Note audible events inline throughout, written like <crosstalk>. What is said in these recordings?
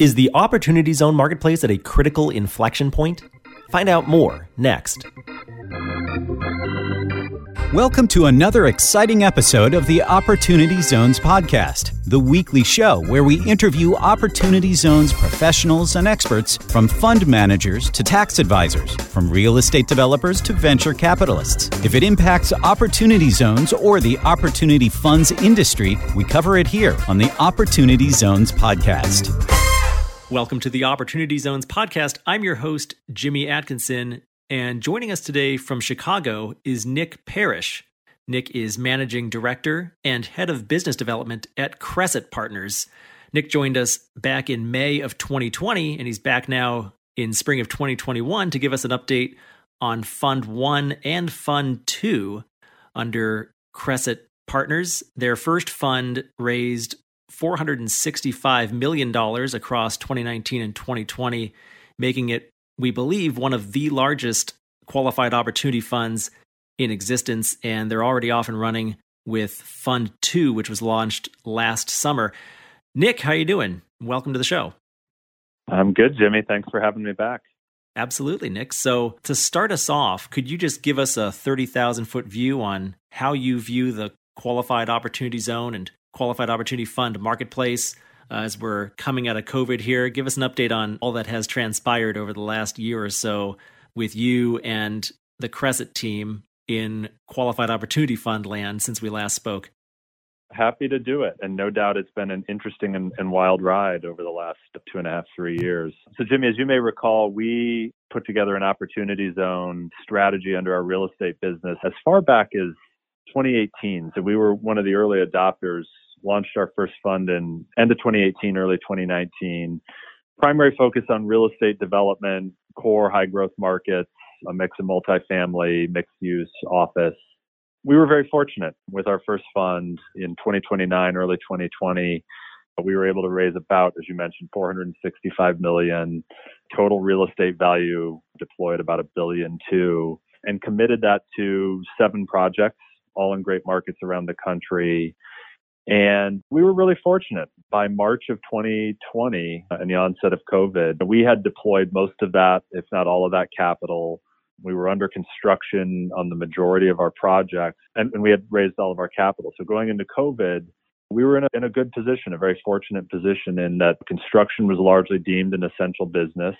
Is the Opportunity Zone marketplace at a critical inflection point? Find out more next. Welcome to another exciting episode of the Opportunity Zones podcast, the weekly show where we interview Opportunity Zones professionals and experts from fund managers to tax advisors, from real estate developers to venture capitalists. If it impacts Opportunity Zones or the opportunity funds industry, we cover it here on the Opportunity Zones podcast. Welcome to the Opportunity Zones podcast. I'm your host, Jimmy Atkinson, and joining us today from Chicago is Nick Parrish. Nick is managing director and head of business development at Cresset Partners. Nick joined us back in May of 2020, and he's back now in spring of 2021 to give us an update on Fund 1 and Fund 2 under Cresset Partners. Their first fund raised $465 million across 2019 and 2020, making it we believe, one of the largest qualified opportunity funds in existence, and they're already off and running with Fund 2, which was launched last summer. Nick, how you doing? Welcome to the show. I'm good, Jimmy. Thanks for having me back. Absolutely, Nick. So, to start us off, could you just give us a 30,000 foot view on how you view the qualified opportunity zone and qualified opportunity fund marketplace? uh, as we're coming out of COVID here. Give us an update on all that has transpired over the last year or so with you and the Cresset team in Qualified Opportunity Fund land since we last spoke. Happy to do it. And no doubt it's been an interesting and, and, wild ride over the last two and a half, three years. So, Jimmy, as you may recall, we put together an opportunity zone strategy under our real estate business as far back as 2018. So, we were one of the early adopters launched our first fund in end of 2018, early 2019. Primary focus on real estate development, core high growth markets, a mix of multifamily, mixed use, office. We were very fortunate with our first fund in 2029, early 2020. We were able to raise about, as you mentioned, 465 million total real estate value deployed about a billion two and committed that to seven projects, all in great markets around the country and we were really fortunate. By March of 2020 and the onset of COVID, we had deployed most of that, if not all of that capital. We were under construction on the majority of our projects and, and we had raised all of our capital. So going into COVID, we were in a, in a good position, a very fortunate position in that construction was largely deemed an essential business.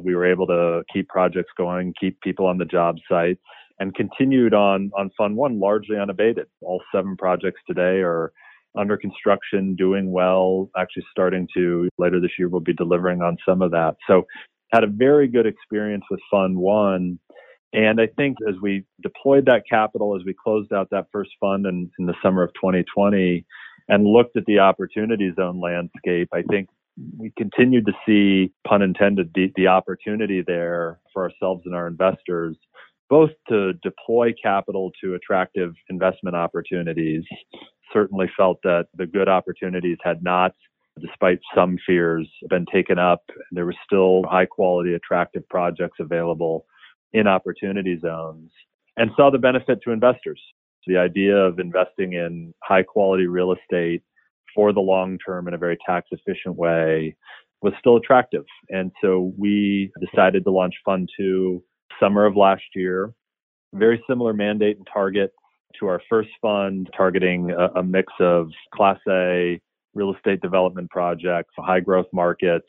We were able to keep projects going, keep people on the job sites, and continued on, on Fund One largely unabated. All seven projects today are under construction, doing well, actually starting to later this year, we'll be delivering on some of that. So, had a very good experience with Fund One. And I think as we deployed that capital, as we closed out that first fund in, in the summer of 2020 and looked at the opportunity zone landscape, I think we continued to see, pun intended, the, the opportunity there for ourselves and our investors both to deploy capital to attractive investment opportunities. Certainly felt that the good opportunities had not, despite some fears, been taken up. There were still high quality, attractive projects available in opportunity zones and saw the benefit to investors. The idea of investing in high quality real estate for the long term in a very tax efficient way was still attractive. And so we decided to launch Fund 2 summer of last year. Very similar mandate and target to our first fund, targeting a, a mix of Class A real estate development projects, high growth markets,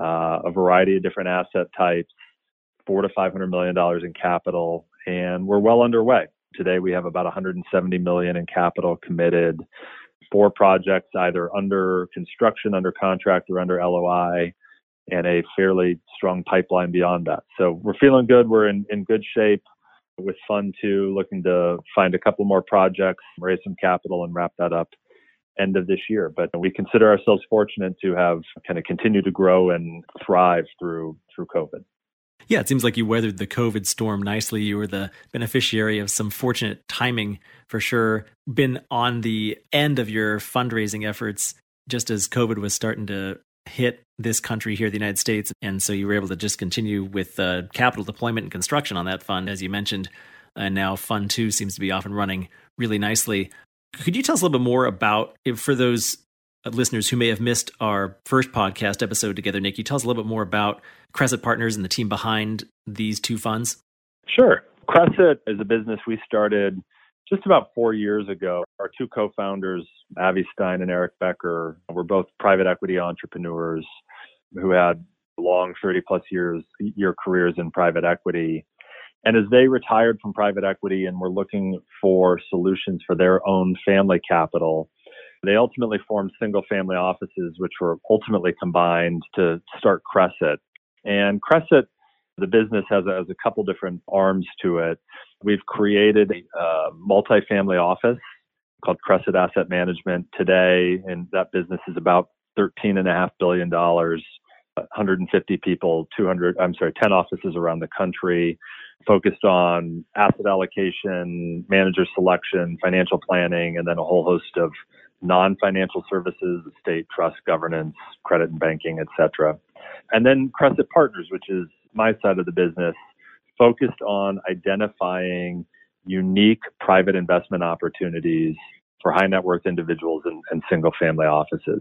uh, a variety of different asset types, four to five hundred million dollars in capital, and we're well underway. Today we have about 170 million in capital committed. Four projects either under construction, under contract, or under LOI and a fairly strong pipeline beyond that. So we're feeling good. We're in, in good shape with Fund 2, looking to find a couple more projects, raise some capital, and wrap that up end of this year. But we consider ourselves fortunate to have kind of continued to grow and thrive through through COVID. Yeah, it seems like you weathered the COVID storm nicely. You were the beneficiary of some fortunate timing for sure. Been on the end of your fundraising efforts just as COVID was starting to hit this country here, the United States. And so you were able to just continue with uh, capital deployment and construction on that fund, as you mentioned. And now Fund 2 seems to be off and running really nicely. Could you tell us a little bit more about, for those listeners who may have missed our first podcast episode together, Nick, you tell us a little bit more about Cresset Partners and the team behind these two funds? Sure. Cresset is a business we started just about four years ago. Our two co founders, Avy Stein and Eric Becker, were both private equity entrepreneurs who had long 30 plus years year careers in private equity. And as they retired from private equity and were looking for solutions for their own family capital, they ultimately formed single family offices, which were ultimately combined to start Cresset. And Cresset, the business has a, has a couple different arms to it. We've created a multifamily office called Cresset Asset Management today, and that business is about $13.5 billion 150 people, 200, I'm sorry, 10 offices around the country focused on asset allocation, manager selection, financial planning, and then a whole host of non-financial services, estate, trust, governance, credit and banking, et cetera. And then Cresset Partners, which is my side of the business, focused on identifying unique private investment opportunities for high net worth individuals and, and single family offices.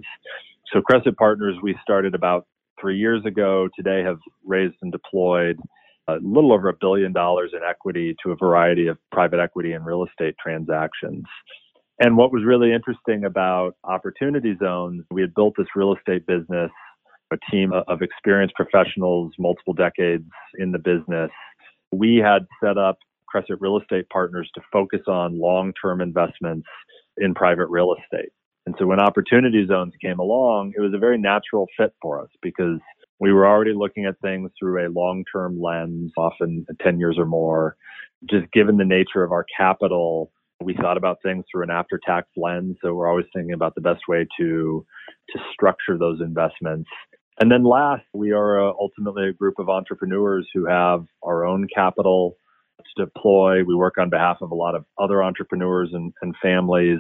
So Cresset Partners, we started about three years ago, today have raised and deployed a little over a billion dollars in equity to a variety of private equity and real estate transactions. And what was really interesting about Opportunity Zones, we had built this real estate business, a team of experienced professionals, multiple decades in the business. We had set up Cresset Real Estate Partners to focus on long term investments in private real estate. And so when opportunity zones came along, it was a very natural fit for us because we were already looking at things through a long term lens, often 10 years or more. Just given the nature of our capital, we thought about things through an after tax lens. So we're always thinking about the best way to, to structure those investments. And then last, we are uh, ultimately a group of entrepreneurs who have our own capital to deploy. We work on behalf of a lot of other entrepreneurs and, and families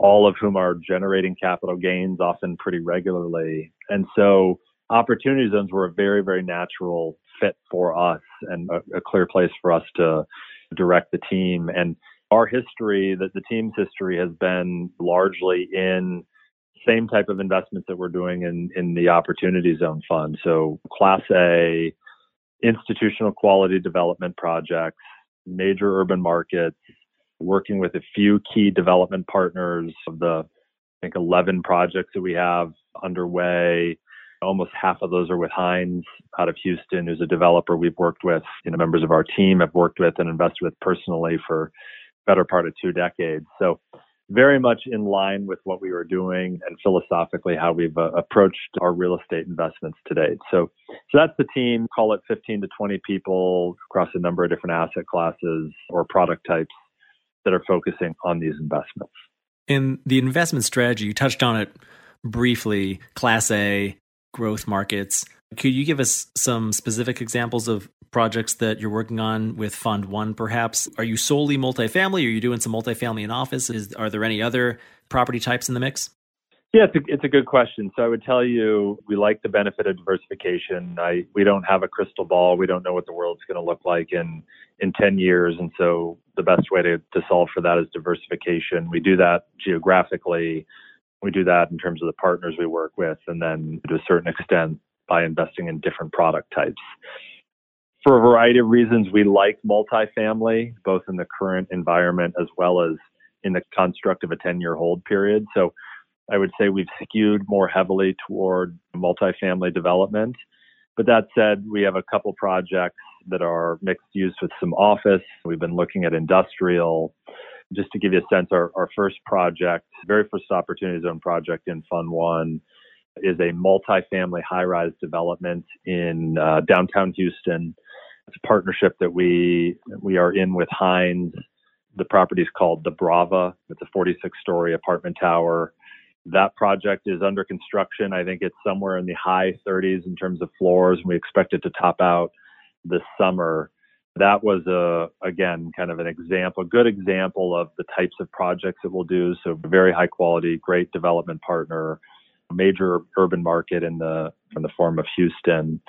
all of whom are generating capital gains often pretty regularly. And so opportunity zones were a very, very natural fit for us and a, a clear place for us to direct the team. And our history, that the team's history has been largely in same type of investments that we're doing in, in the opportunity zone fund. So class A, institutional quality development projects, major urban markets, working with a few key development partners of the, I think, 11 projects that we have underway. Almost half of those are with Hines out of Houston, who's a developer we've worked with, you know, members of our team have worked with and invested with personally for better part of two decades. So very much in line with what we were doing and philosophically how we've uh, approached our real estate investments to date. So, so that's the team. Call it 15 to 20 people across a number of different asset classes or product types that are focusing on these investments. In the investment strategy, you touched on it briefly Class A, growth markets. Could you give us some specific examples of projects that you're working on with Fund One, perhaps? Are you solely multifamily? Are you doing some multifamily in office? Is, are there any other property types in the mix? Yeah, it's a, it's a good question. So I would tell you we like the benefit of diversification. I we don't have a crystal ball. We don't know what the world's going to look like in in 10 years, and so the best way to to solve for that is diversification. We do that geographically. We do that in terms of the partners we work with, and then to a certain extent by investing in different product types. For a variety of reasons, we like multifamily, both in the current environment as well as in the construct of a 10 year hold period. So I would say we've skewed more heavily toward multifamily development. But that said, we have a couple projects that are mixed use with some office. We've been looking at industrial. Just to give you a sense, our, our first project, very first opportunity zone project in Fund One, is a multifamily high rise development in uh, downtown Houston. It's a partnership that we we are in with Hines. The property is called the Brava. It's a 46 story apartment tower that project is under construction. I think it's somewhere in the high 30s in terms of floors, and we expect it to top out this summer. That was a again kind of an example, a good example of the types of projects that we'll do. So very high quality, great development partner, major urban market in the in the form of Houston.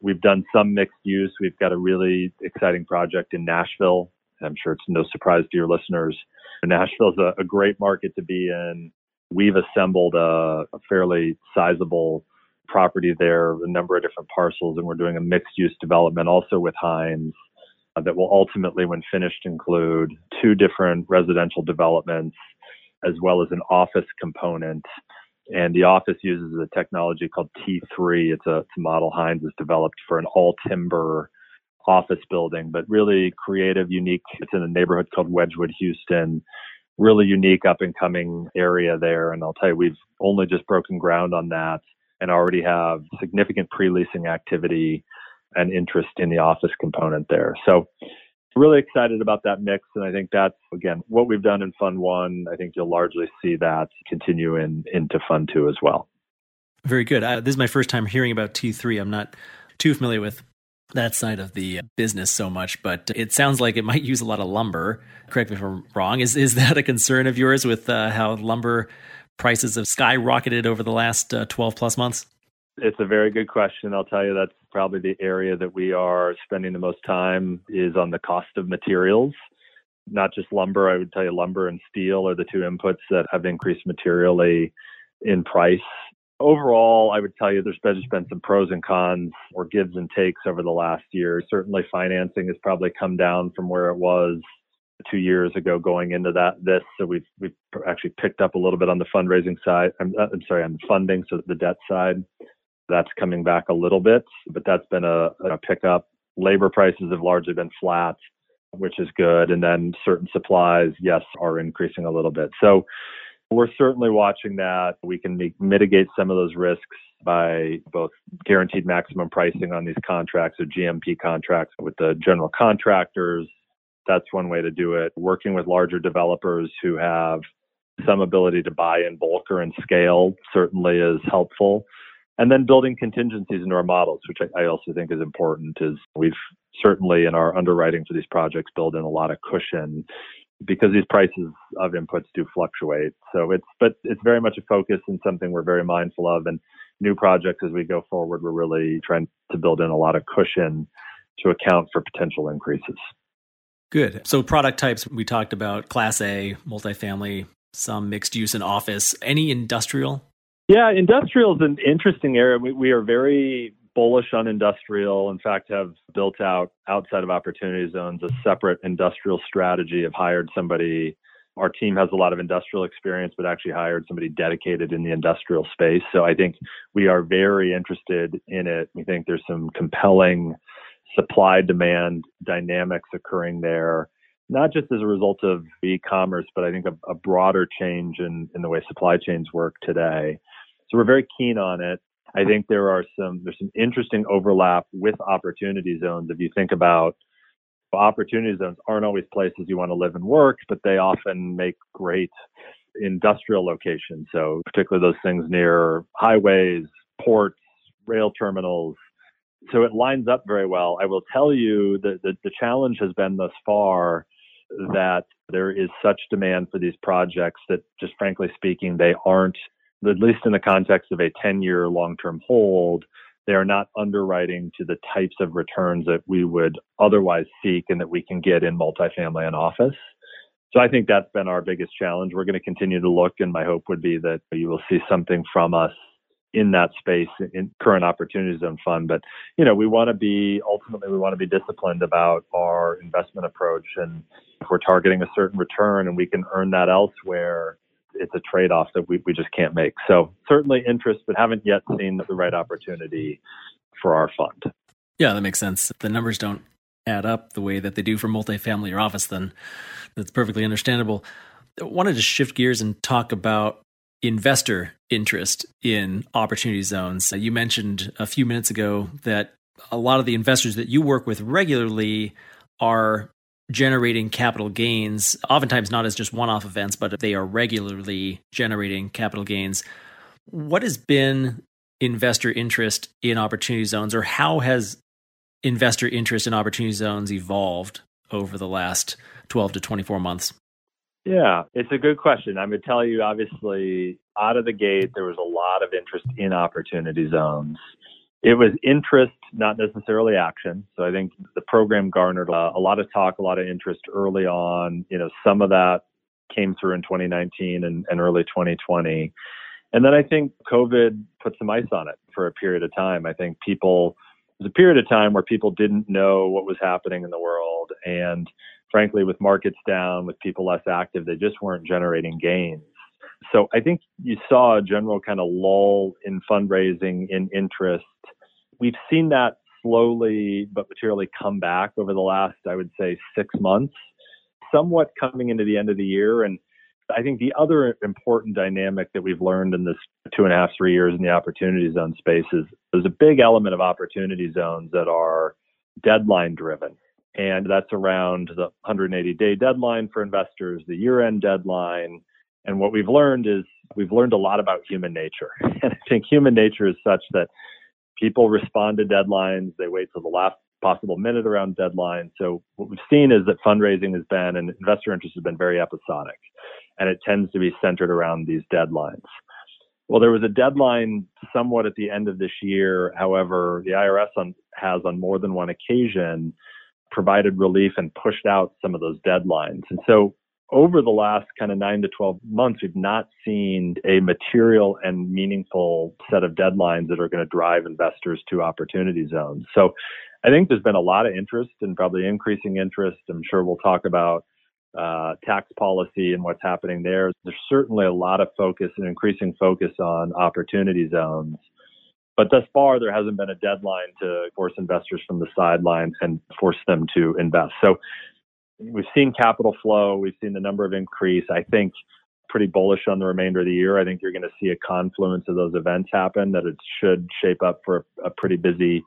We've done some mixed use. We've got a really exciting project in Nashville. I'm sure it's no surprise to your listeners. Nashville is a, a great market to be in we've assembled a, a fairly sizable property there, a number of different parcels, and we're doing a mixed use development also with Hines uh, that will ultimately, when finished, include two different residential developments as well as an office component. And the office uses a technology called T3. It's a, it's a model Hines has developed for an all timber office building, but really creative, unique. It's in a neighborhood called Wedgewood, Houston. Really unique up and coming area there. And I'll tell you, we've only just broken ground on that and already have significant pre leasing activity and interest in the office component there. So really excited about that mix. And I think that's, again, what we've done in Fund One. I think you'll largely see that continue in, into Fund Two as well. Very good. Uh, this is my first time hearing about T3. I'm not too familiar with that side of the business so much, but it sounds like it might use a lot of lumber. Correct me if I'm wrong. Is is that a concern of yours with uh, how lumber prices have skyrocketed over the last uh, 12 plus months? It's a very good question. I'll tell you that's probably the area that we are spending the most time is on the cost of materials. Not just lumber, I would tell you lumber and steel are the two inputs that have increased materially in price. Overall, I would tell you there's been, been some pros and cons or gives and takes over the last year. Certainly financing has probably come down from where it was two years ago going into that this so we've we've actually picked up a little bit on the fundraising side I'm, I'm sorry on the funding so the debt side that's coming back a little bit, but that's been a, a pickup. Labor prices have largely been flat, which is good. And then certain supplies, yes, are increasing a little bit. So we're certainly watching that. We can mitigate some of those risks by both guaranteed maximum pricing on these contracts or GMP contracts with the general contractors. That's one way to do it. Working with larger developers who have some ability to buy in bulk or in scale certainly is helpful and then building contingencies into our models, which I, also think is important, is we've certainly in our underwriting for these projects built in a lot of cushion because these prices of inputs do fluctuate. So it's but it's very much a focus and something we're very mindful of. And new projects as we go forward, we're really trying to build in a lot of cushion to account for potential increases. Good. So product types we talked about class A, multifamily, some mixed use and office. Any industrial yeah, industrial is an interesting area. We, we are very bullish on industrial. In fact, have built out outside of opportunity zones a separate industrial strategy. Have hired somebody. Our team has a lot of industrial experience, but actually hired somebody dedicated in the industrial space. So I think we are very interested in it. We think there's some compelling supply demand dynamics occurring there not just as a result of e-commerce, but I think a, a broader change in, in the way supply chains work today. So we're very keen on it. I think there are some there's some interesting overlap with opportunity zones. If you think about opportunity zones aren't always places you want to live and work, but they often make great industrial locations. So particularly those things near highways, ports, rail terminals. So it lines up very well. I will tell you that the, the challenge has been thus far that there is such demand for these projects that just frankly speaking, they aren't at least in the context of a 10 year long term hold, they are not underwriting to the types of returns that we would otherwise seek and that we can get in multifamily and office. So I think that's been our biggest challenge. We're going to continue to look, and my hope would be that you will see something from us in that space in current opportunities and fund. But you know, we want to be ultimately we want to be disciplined about our investment approach, and if we're targeting a certain return and we can earn that elsewhere, it's a trade off that we, we just can't make. So certainly interest, but haven't yet seen the right opportunity for our fund. Yeah, that makes sense. If the numbers don't add up the way that they do for multifamily or office, then that's perfectly understandable. I wanted to shift gears and talk about investor interest in opportunity zones. You mentioned a few minutes ago that a lot of the investors that you work with regularly are generating capital gains, oftentimes not as just one off events, but they are regularly generating capital gains. What has been investor interest in opportunity zones, or how has investor interest in opportunity zones evolved over the last 12 to 24 months? Yeah, it's a good question. I'm going to tell you, obviously, out of the gate, there was a lot of interest in opportunity zones it was interest, not necessarily action. So I think the program garnered a, a, lot of talk, a lot of interest early on. You know, some of that came through in 2019 and, and early 2020. And then I think COVID put some ice on it for a period of time. I think people, it was a period of time where people didn't know what was happening in the world. And frankly, with markets down, with people less active, they just weren't generating gains. So I think you saw a general kind of lull in fundraising, in interest. We've seen that slowly but materially come back over the last, I would say, six months, somewhat coming into the end of the year. And I think the other important dynamic that we've learned in this two and a half, three years in the opportunity zone space is there's a big element of opportunity zones that are deadline driven. And that's around the 180 day deadline for investors, the year end deadline. And what we've learned is we've learned a lot about human nature. <laughs> And I think human nature is such that people respond to deadlines, they wait till the last possible minute around deadlines. So what we've seen is that fundraising has been and investor interest has been very episodic and it tends to be centered around these deadlines. Well, there was a deadline somewhat at the end of this year. However, the IRS on, has on more than one occasion provided relief and pushed out some of those deadlines. And so over the last kind of nine to 12 months, we've not seen a material and meaningful set of deadlines that are going to drive investors to opportunity zones. So I think there's been a lot of interest and probably increasing interest. I'm sure we'll talk about uh, tax policy and what's happening there. There's certainly a lot of focus and increasing focus on opportunity zones. But thus far, there hasn't been a deadline to force investors from the sidelines and force them to invest. So we've seen capital flow, we've seen the number of increase. I think pretty bullish on the remainder of the year. I think you're going to see a confluence of those events happen that it should shape up for a pretty busy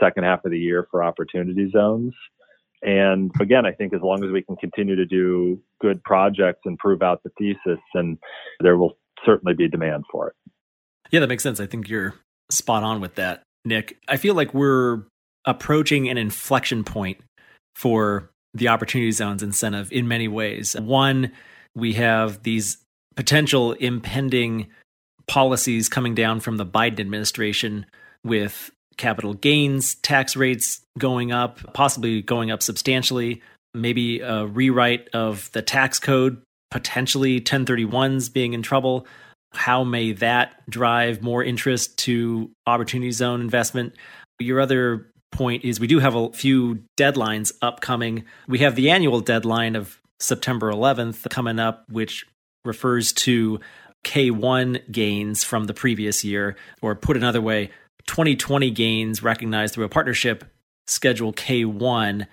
second half of the year for opportunity zones. And again, I think as long as we can continue to do good projects and prove out the thesis, and there will certainly be demand for it. Yeah, that makes sense. I think you're spot on with that, Nick. I feel like we're approaching an inflection point for the opportunity zones incentive in many ways. One, we have these potential impending policies coming down from the Biden administration with capital gains tax rates going up, possibly going up substantially, maybe a rewrite of the tax code, potentially 1031s being in trouble. How may that drive more interest to opportunity zone investment? Your other point is we do have a few deadlines upcoming. We have the annual deadline of September 11th coming up, which refers to K1 gains from the previous year, or put another way, 2020 gains recognized through a partnership, Schedule K1.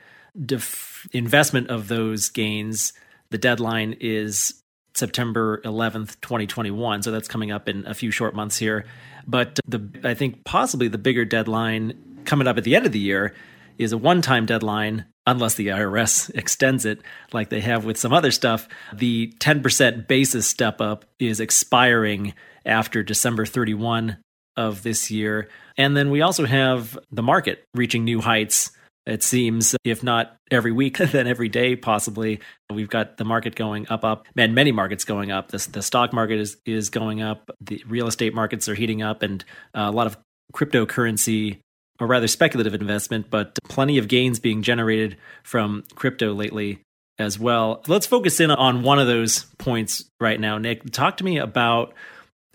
Def- investment of those gains, the deadline is September 11th, 2021. So that's coming up in a few short months here. But the I think possibly the bigger deadline coming up at the end of the year is a one time deadline, unless the IRS extends it like they have with some other stuff. The 10% basis step up is expiring after December 31 of this year. And then we also have the market reaching new heights. It seems, if not every week, <laughs> then every day, possibly. We've got the market going up, up, and many markets going up. The, the stock market is, is going up. The real estate markets are heating up, and uh, a lot of cryptocurrency or rather speculative investment, but plenty of gains being generated from crypto lately as well. Let's focus in on one of those points right now, Nick. Talk to me about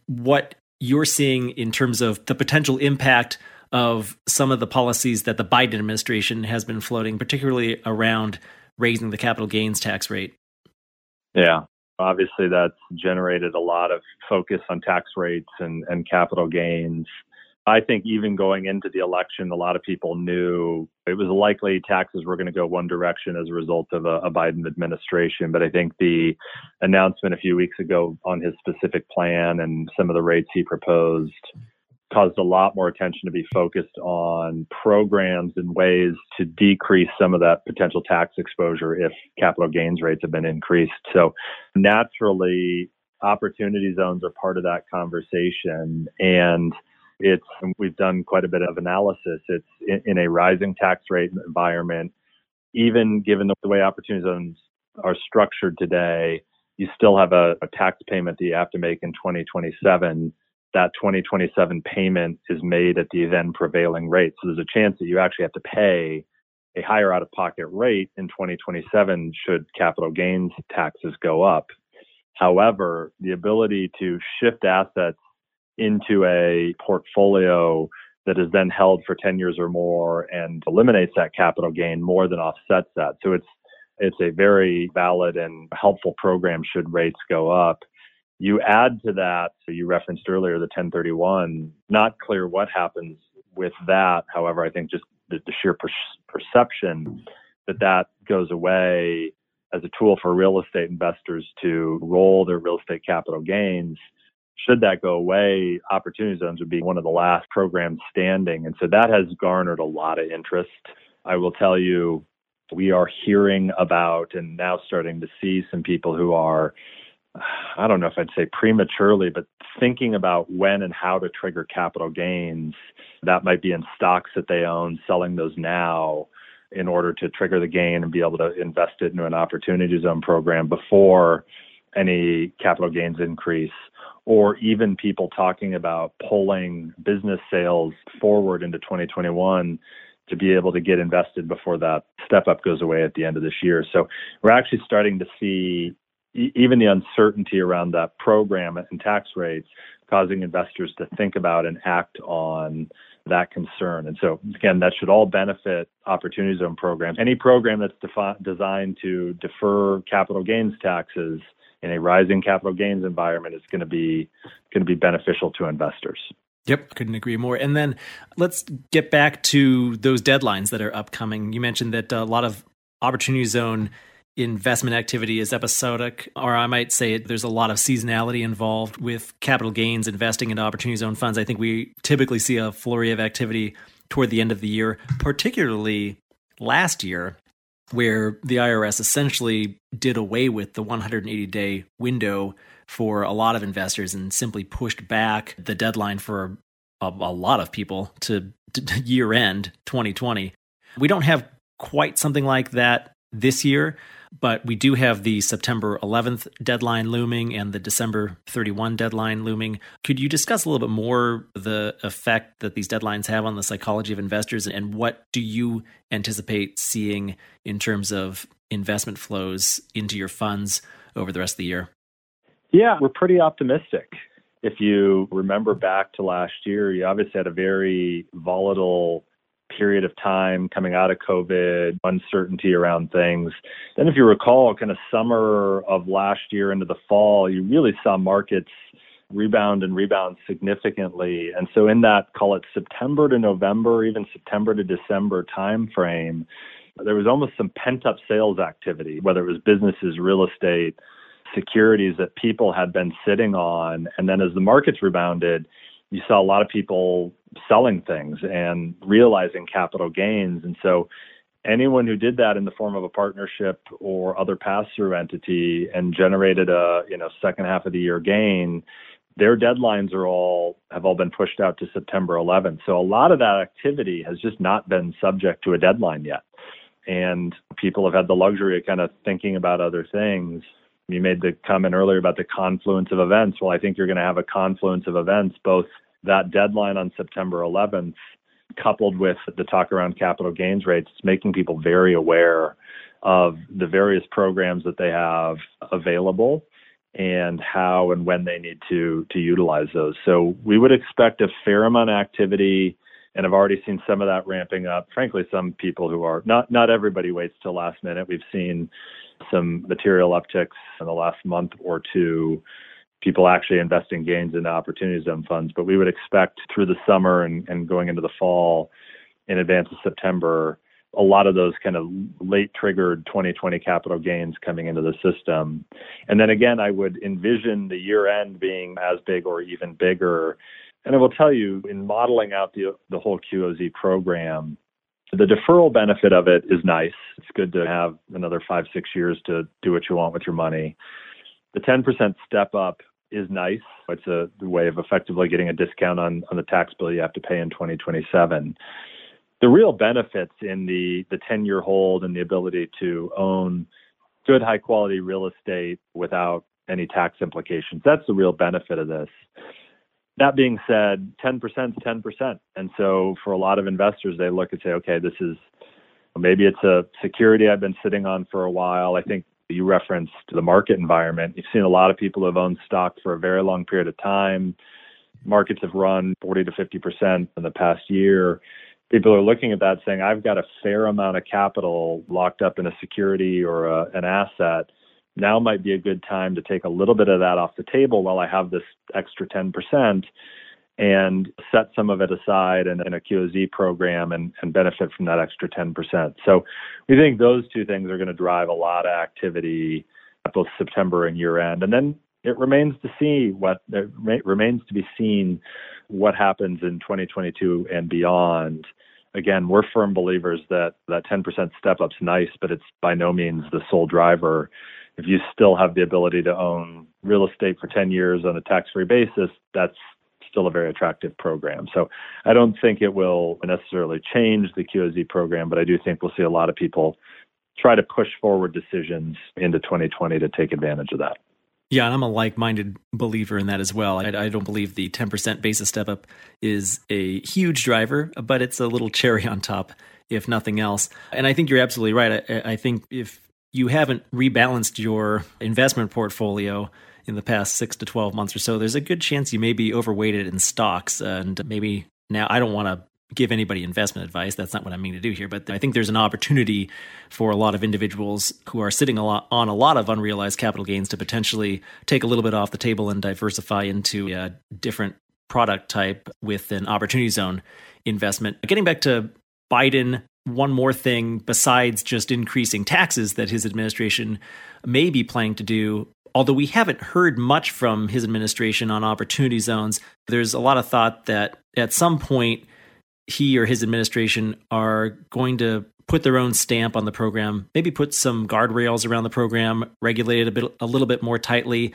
what you're seeing in terms of the potential impact of some of the policies that the Biden administration has been floating, particularly around raising the capital gains tax rate. Yeah, obviously that's generated a lot of focus on tax rates and, and capital gains. I think even going into the election, a lot of people knew it was likely taxes were going to go one direction as a result of a, a, Biden administration. But I think the announcement a few weeks ago on his specific plan and some of the rates he proposed caused a lot more attention to be focused on programs and ways to decrease some of that potential tax exposure if capital gains rates have been increased. So naturally, opportunity zones are part of that conversation. And it's we've done quite a bit of analysis. It's in, in a rising tax rate environment, even given the, way opportunity zones are structured today, you still have a, a tax payment that you have to make in 2027. That 2027 payment is made at the then prevailing rate. So there's a chance that you actually have to pay a higher out of pocket rate in 2027 should capital gains taxes go up. However, the ability to shift assets into a portfolio that is then held for 10 years or more and eliminates that capital gain more than offsets that. So it's it's a very valid and helpful program should rates go up. You add to that, so you referenced earlier the 1031, not clear what happens with that. However, I think just the, the sheer per- perception that that goes away as a tool for real estate investors to roll their real estate capital gains. Should that go away, Opportunity Zones would be one of the last programs standing. And so that has garnered a lot of interest. I will tell you, we are hearing about and now starting to see some people who are, I don't know if I'd say prematurely, but thinking about when and how to trigger capital gains. That might be in stocks that they own, selling those now in order to trigger the gain and be able to invest it into an opportunity zone program before any capital gains increase or even people talking about pulling business sales forward into 2021 to be able to get invested before that step up goes away at the end of this year. So we're actually starting to see even the uncertainty around that program and tax rates causing investors to think about and act on that concern. And so again, that should all benefit opportunity zone programs. Any program that's defi- designed to defer capital gains taxes in a rising capital gains environment is going to be going to be beneficial to investors. Yep, couldn't agree more. And then let's get back to those deadlines that are upcoming. You mentioned that a lot of Opportunity Zone investment activity is episodic, or I might say there's a lot of seasonality involved with capital gains investing into Opportunity Zone funds. I think we typically see a flurry of activity toward the end of the year, particularly last year, where the IRS essentially did away with the 180 day window for a lot of investors and simply pushed back the deadline for a, a lot of people to, to year end 2020. We don't have quite something like that this year, but we do have the September 11th deadline looming and the December 31 deadline looming. Could you discuss a little bit more the effect that these deadlines have on the psychology of investors and what do you anticipate seeing in terms of investment flows into your funds over the rest of the year? Yeah, we're pretty optimistic. If you remember back to last year, you obviously had a very volatile period of time coming out of COVID, uncertainty around things. Then, if you recall, kind of summer of last year into the fall, you really saw markets rebound and rebound significantly. And so, in that, call it September to November, even September to December timeframe, there was almost some pent up sales activity, whether it was businesses, real estate, securities that people had been sitting on. And then as the markets rebounded, you saw a lot of people selling things and realizing capital gains. And so anyone who did that in the form of a partnership or other pass-through entity and generated a you know second half of the year gain, their deadlines are all have all been pushed out to September 11th. So a lot of that activity has just not been subject to a deadline yet. And people have had the luxury of kind of thinking about other things you made the comment earlier about the confluence of events. Well, I think you're going to have a confluence of events, both that deadline on September 11th, coupled with the talk around capital gains rates, it's making people very aware of the various programs that they have available and how and when they need to to utilize those. So we would expect a fair amount of activity and I've already seen some of that ramping up. Frankly, some people who are not not everybody waits till last minute. We've seen some material upticks in the last month or two. People actually investing gains in opportunity zone funds, but we would expect through the summer and, and going into the fall, in advance of September, a lot of those kind of late triggered 2020 capital gains coming into the system. And then again, I would envision the year end being as big or even bigger. And I will tell you, in modeling out the the whole QOZ program, the deferral benefit of it is nice. It's good to have another five, six years to do what you want with your money. The 10% step up is nice. It's a way of effectively getting a discount on, on the tax bill you have to pay in 2027. The real benefits in the, the 10 year hold and the ability to own good, high quality real estate without any tax implications, that's the real benefit of this. That being said, 10% is 10%. And so for a lot of investors, they look and say, okay, this is maybe it's a security I've been sitting on for a while. I think You referenced the market environment. You've seen a lot of people who have owned stock for a very long period of time. Markets have run 40 to 50% in the past year. People are looking at that saying, I've got a fair amount of capital locked up in a security or a, an asset. Now might be a good time to take a little bit of that off the table while I have this extra 10% and set some of it aside in, in a QOZ program and, and benefit from that extra 10%. So we think those two things are going to drive a lot of activity at both September and year end. And then it remains to see what remains to be seen what happens in 2022 and beyond. Again, we're firm believers that that 10% step up's nice, but it's by no means the sole driver. If you still have the ability to own real estate for 10 years on a tax-free basis, that's still a very attractive program. So I don't think it will necessarily change the QOZ program, but I do think we'll see a lot of people try to push forward decisions into 2020 to take advantage of that. Yeah, and I'm a like-minded believer in that as well. I, I, don't believe the 10% basis step up is a huge driver, but it's a little <laughs> cherry on top, if nothing else. And I think you're absolutely right. I, I think if you haven't rebalanced your investment portfolio in the past six to 12 months or so, there's a good chance you may be overweighted in stocks. And maybe now I don't want to give anybody investment advice. That's not what I mean to do here. But I think there's an opportunity for a lot of individuals who are sitting a lot, on a lot of unrealized capital gains to potentially take a little bit off the table and diversify into a different product type with an opportunity zone investment. Getting back to Biden, one more thing besides just increasing taxes that his administration may be planning to do Although we haven't heard much from his administration on opportunity zones, there's a lot of thought that at some point he or his administration are going to put their own stamp on the program, maybe put some guardrails around the program, regulate it a bit a little bit more tightly,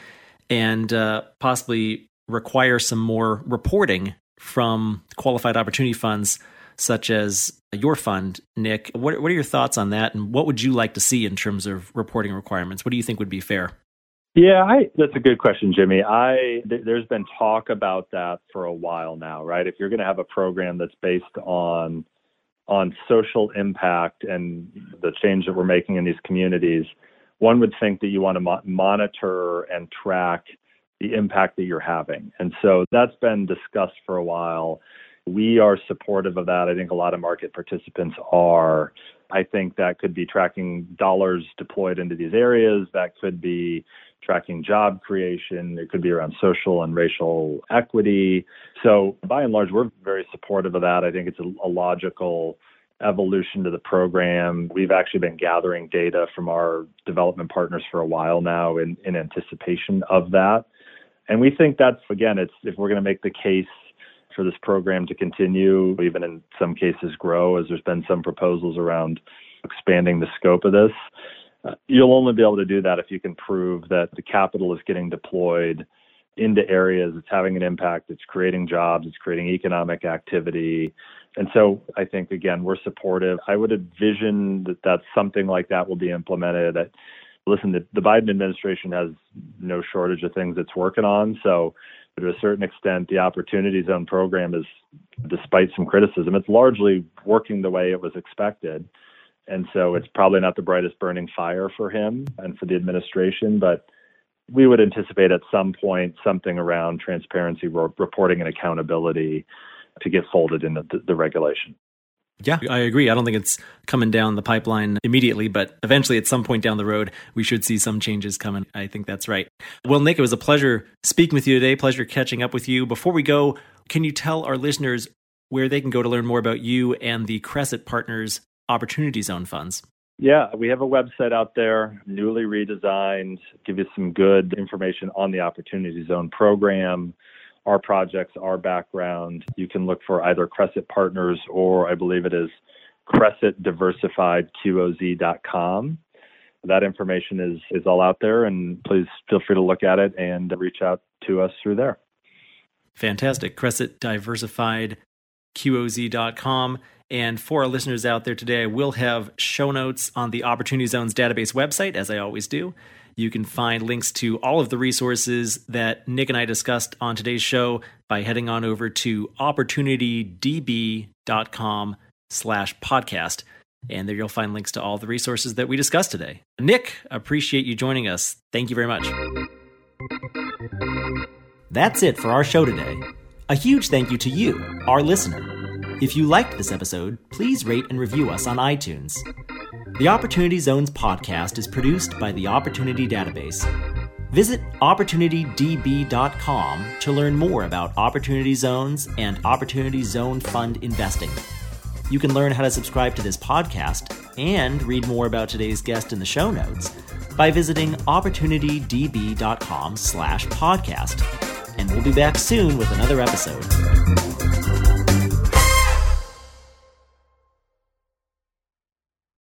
and uh, possibly require some more reporting from qualified opportunity funds such as your fund, Nick. What, what are your thoughts on that, and what would you like to see in terms of reporting requirements? What do you think would be fair? Yeah, I, that's a good question, Jimmy. I th- there's been talk about that for a while now, right? If you're going to have a program that's based on on social impact and the change that we're making in these communities, one would think that you want to mo- monitor and track the impact that you're having. And so that's been discussed for a while. We are supportive of that. I think a lot of market participants are. I think that could be tracking dollars deployed into these areas. That could be tracking job creation. It could be around social and racial equity. So, by and large, we're very supportive of that. I think it's a, a logical evolution to the program. We've actually been gathering data from our development partners for a while now in, in anticipation of that. And we think that's, again, it's if we're going to make the case for this program to continue, even in some cases grow, as there's been some proposals around expanding the scope of this. Uh, you'll only be able to do that if you can prove that the capital is getting deployed into areas it's having an impact, it's creating jobs, it's creating economic activity. And so I think, again, we're supportive. I would envision that that something like that will be implemented. Listen, the, the Biden administration has no shortage of things it's working on. So to a certain extent, the Opportunity Zone program is, despite some criticism, it's largely working the way it was expected. And so it's probably not the brightest burning fire for him and for the administration, but we would anticipate at some point something around transparency, reporting, and accountability to get folded into the, the regulation. Yeah, I agree. I don't think it's coming down the pipeline immediately, but eventually at some point down the road, we should see some changes coming. I think that's right. Well, Nick, it was a pleasure speaking with you today. Pleasure catching up with you. Before we go, can you tell our listeners where they can go to learn more about you and the Cresset Partners Opportunity Zone funds? Yeah, we have a website out there, newly redesigned, give you some good information on the Opportunity Zone program, our projects, our background. You can look for either Cresset Partners or I believe it is cressetdiversifiedqoz.com. That information is, is all out there, and please feel free to look at it and reach out to us through there. Fantastic. CressetDiversifiedQoz.com. And for our listeners out there today, we'll have show notes on the Opportunity Zones database website, as I always do. You can find links to all of the resources that Nick and I discussed on today's show by heading on over to opportunitydb.com slash podcast. And there you'll find links to all the resources that we discussed today. Nick, appreciate you joining us. Thank you very much. That's it for our show today. A huge thank you to you, our listener. If you liked this episode, please rate and review us on iTunes. The Opportunity Zones podcast is produced by the Opportunity Database. Visit OpportunityDB.com to learn more about Opportunity Zones and Opportunity Zone Fund investing. You can learn how to subscribe to this podcast and read more about today's guest in the show notes by visiting opportunitydb.com slash podcast. And we'll be back soon with another episode.